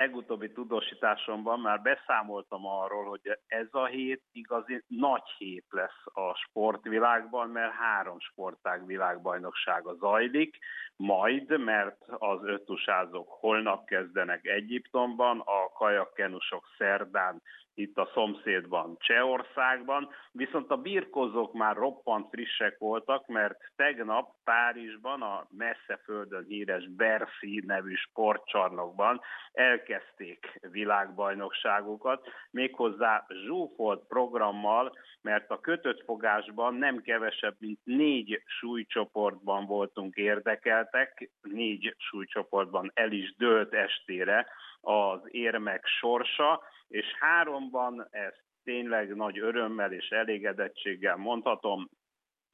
legutóbbi tudósításomban már beszámoltam arról, hogy ez a hét igazi nagy hét lesz a sportvilágban, mert három sportág világbajnoksága zajlik, majd, mert az ötusázók holnap kezdenek Egyiptomban, a kajakkenusok szerdán itt a szomszédban, Csehországban, viszont a birkozók már roppant frissek voltak, mert tegnap Párizsban a messze földön híres Bercy nevű sportcsarnokban elkezdték világbajnokságokat, méghozzá zsúfolt programmal, mert a kötött fogásban nem kevesebb, mint négy súlycsoportban voltunk érdekeltek, négy súlycsoportban el is dőlt estére az érmek sorsa, és háromban ezt tényleg nagy örömmel és elégedettséggel mondhatom,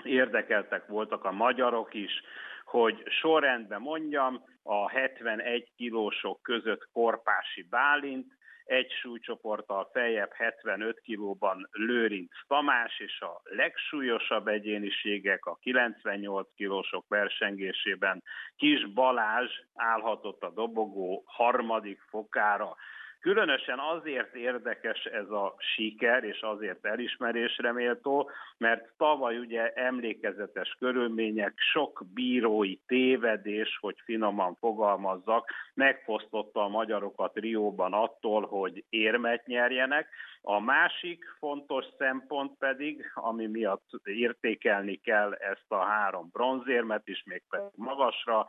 érdekeltek voltak a magyarok is, hogy sorrendben mondjam, a 71 kilósok között Korpási Bálint, egy súlycsoporttal feljebb 75 kilóban Lőrinc Tamás, és a legsúlyosabb egyéniségek a 98 kilósok versengésében Kis Balázs állhatott a dobogó harmadik fokára. Különösen azért érdekes ez a siker, és azért elismerésre méltó, mert tavaly ugye emlékezetes körülmények, sok bírói tévedés, hogy finoman fogalmazzak, megfosztotta a magyarokat Rióban attól, hogy érmet nyerjenek. A másik fontos szempont pedig, ami miatt értékelni kell ezt a három bronzérmet is, még pedig magasra,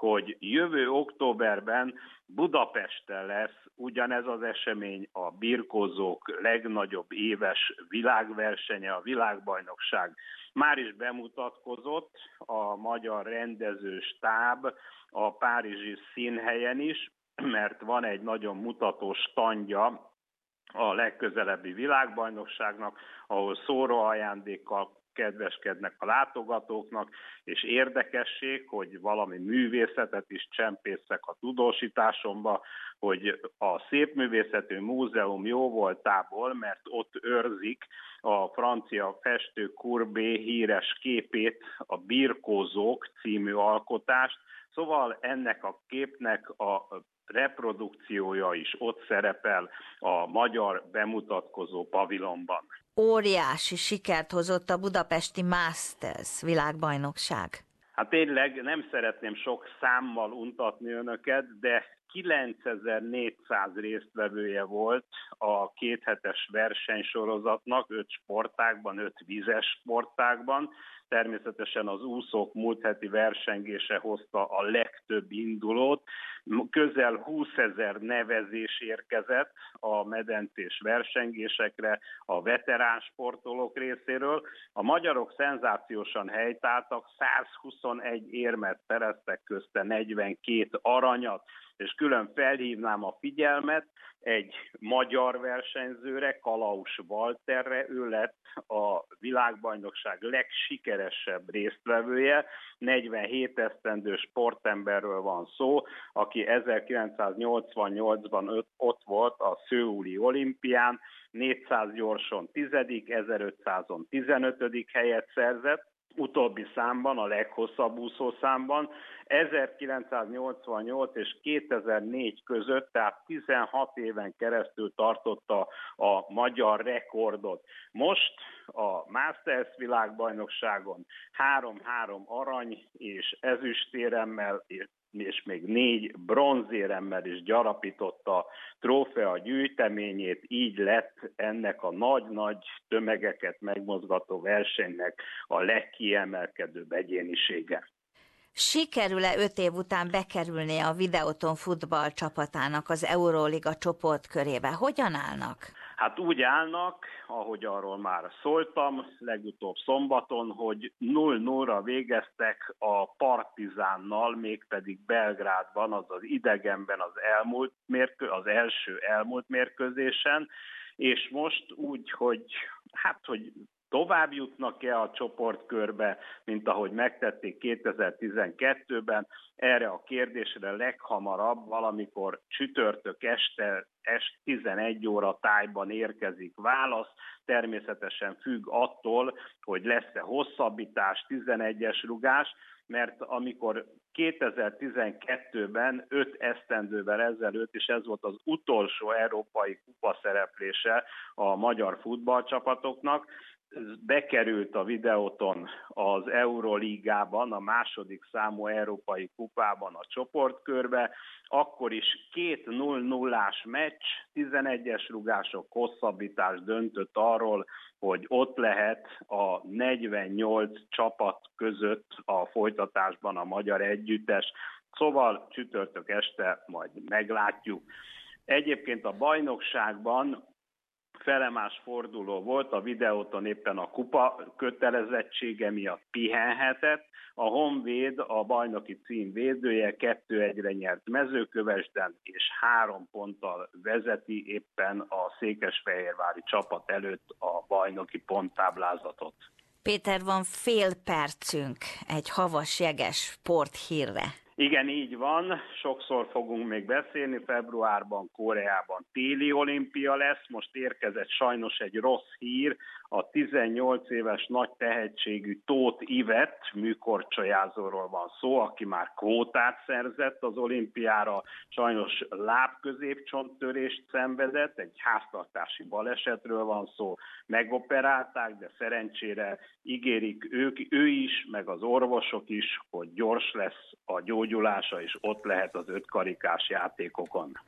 hogy jövő októberben Budapesten lesz ugyanez az esemény, a birkózók legnagyobb éves világversenye, a világbajnokság. Már is bemutatkozott a magyar rendező stáb a Párizsi színhelyen is, mert van egy nagyon mutató standja a legközelebbi világbajnokságnak, ahol szóró ajándékkal kedveskednek a látogatóknak, és érdekesség, hogy valami művészetet is csempészek a tudósításomba, hogy a Szépművészetű Múzeum jó voltából, mert ott őrzik a francia festő Courbet híres képét, a Birkózók című alkotást, Szóval ennek a képnek a reprodukciója is ott szerepel a magyar bemutatkozó pavilonban óriási sikert hozott a budapesti Masters világbajnokság. Hát tényleg nem szeretném sok számmal untatni önöket, de 9400 résztvevője volt a kéthetes versenysorozatnak, öt sportágban, öt vizes sportágban. Természetesen az úszók múlt heti versengése hozta a legtöbb indulót. Közel 20 ezer nevezés érkezett a medencés versengésekre a veterán sportolók részéről. A magyarok szenzációsan helytáltak, 121 érmet szereztek közte 42 aranyat és külön felhívnám a figyelmet egy magyar versenyzőre, Kalaus Walterre, ő lett a világbajnokság legsikeresebb résztvevője, 47 esztendő sportemberről van szó, aki 1988-ban ott volt a Szőuli olimpián, 400 gyorson 10 1500-on 15 helyet szerzett, utóbbi számban, a leghosszabb úszószámban, 1988 és 2004 között, tehát 16 éven keresztül tartotta a magyar rekordot. Most a Masters világbajnokságon 3-3 arany és ezüstéremmel és még négy bronzéremmel is gyarapította trófea gyűjteményét, így lett ennek a nagy-nagy tömegeket megmozgató versenynek a legkiemelkedőbb egyénisége. Sikerül-e öt év után bekerülni a Videoton futball csapatának az Euróliga csoportkörébe? Hogyan állnak? Hát úgy állnak, ahogy arról már szóltam, legutóbb szombaton, hogy 0-0-ra végeztek a Partizánnal, mégpedig Belgrádban, azaz idegenben az, elmúlt mérkő, az első elmúlt mérkőzésen, és most úgy, hogy hát, hogy tovább jutnak-e a csoportkörbe, mint ahogy megtették 2012-ben. Erre a kérdésre leghamarabb valamikor csütörtök este, este 11 óra tájban érkezik válasz. Természetesen függ attól, hogy lesz-e hosszabbítás, 11-es rugás, mert amikor 2012-ben, 5 esztendővel ezelőtt, és ez volt az utolsó európai kupa szereplése a magyar futballcsapatoknak, bekerült a videóton az Euroligában, a második számú európai kupában a csoportkörbe, akkor is két 0-0-ás meccs, 11-es rugások hosszabbítás döntött arról, hogy ott lehet a 48 csapat között a folytatásban a magyar együttes. Szóval csütörtök este majd meglátjuk. Egyébként a bajnokságban felemás forduló volt, a videóton éppen a kupa kötelezettsége miatt pihenhetett, a Honvéd a bajnoki cím védője 2-1-re nyert mezőkövesden, és három ponttal vezeti éppen a székesfehérvári csapat előtt a bajnoki ponttáblázatot. Péter, van fél percünk egy havas jeges sporthírre. Igen, így van. Sokszor fogunk még beszélni. Februárban Koreában téli olimpia lesz. Most érkezett sajnos egy rossz hír. A 18 éves nagy tehetségű Tóth Ivet műkorcsolyázóról van szó, aki már kvótát szerzett az olimpiára. Sajnos lábközépcsonttörést szenvedett, egy háztartási balesetről van szó. Megoperálták, de szerencsére ígérik ők, ő is, meg az orvosok is, hogy gyors lesz a gyógyulás gyógyulása, és ott lehet az ötkarikás játékokon.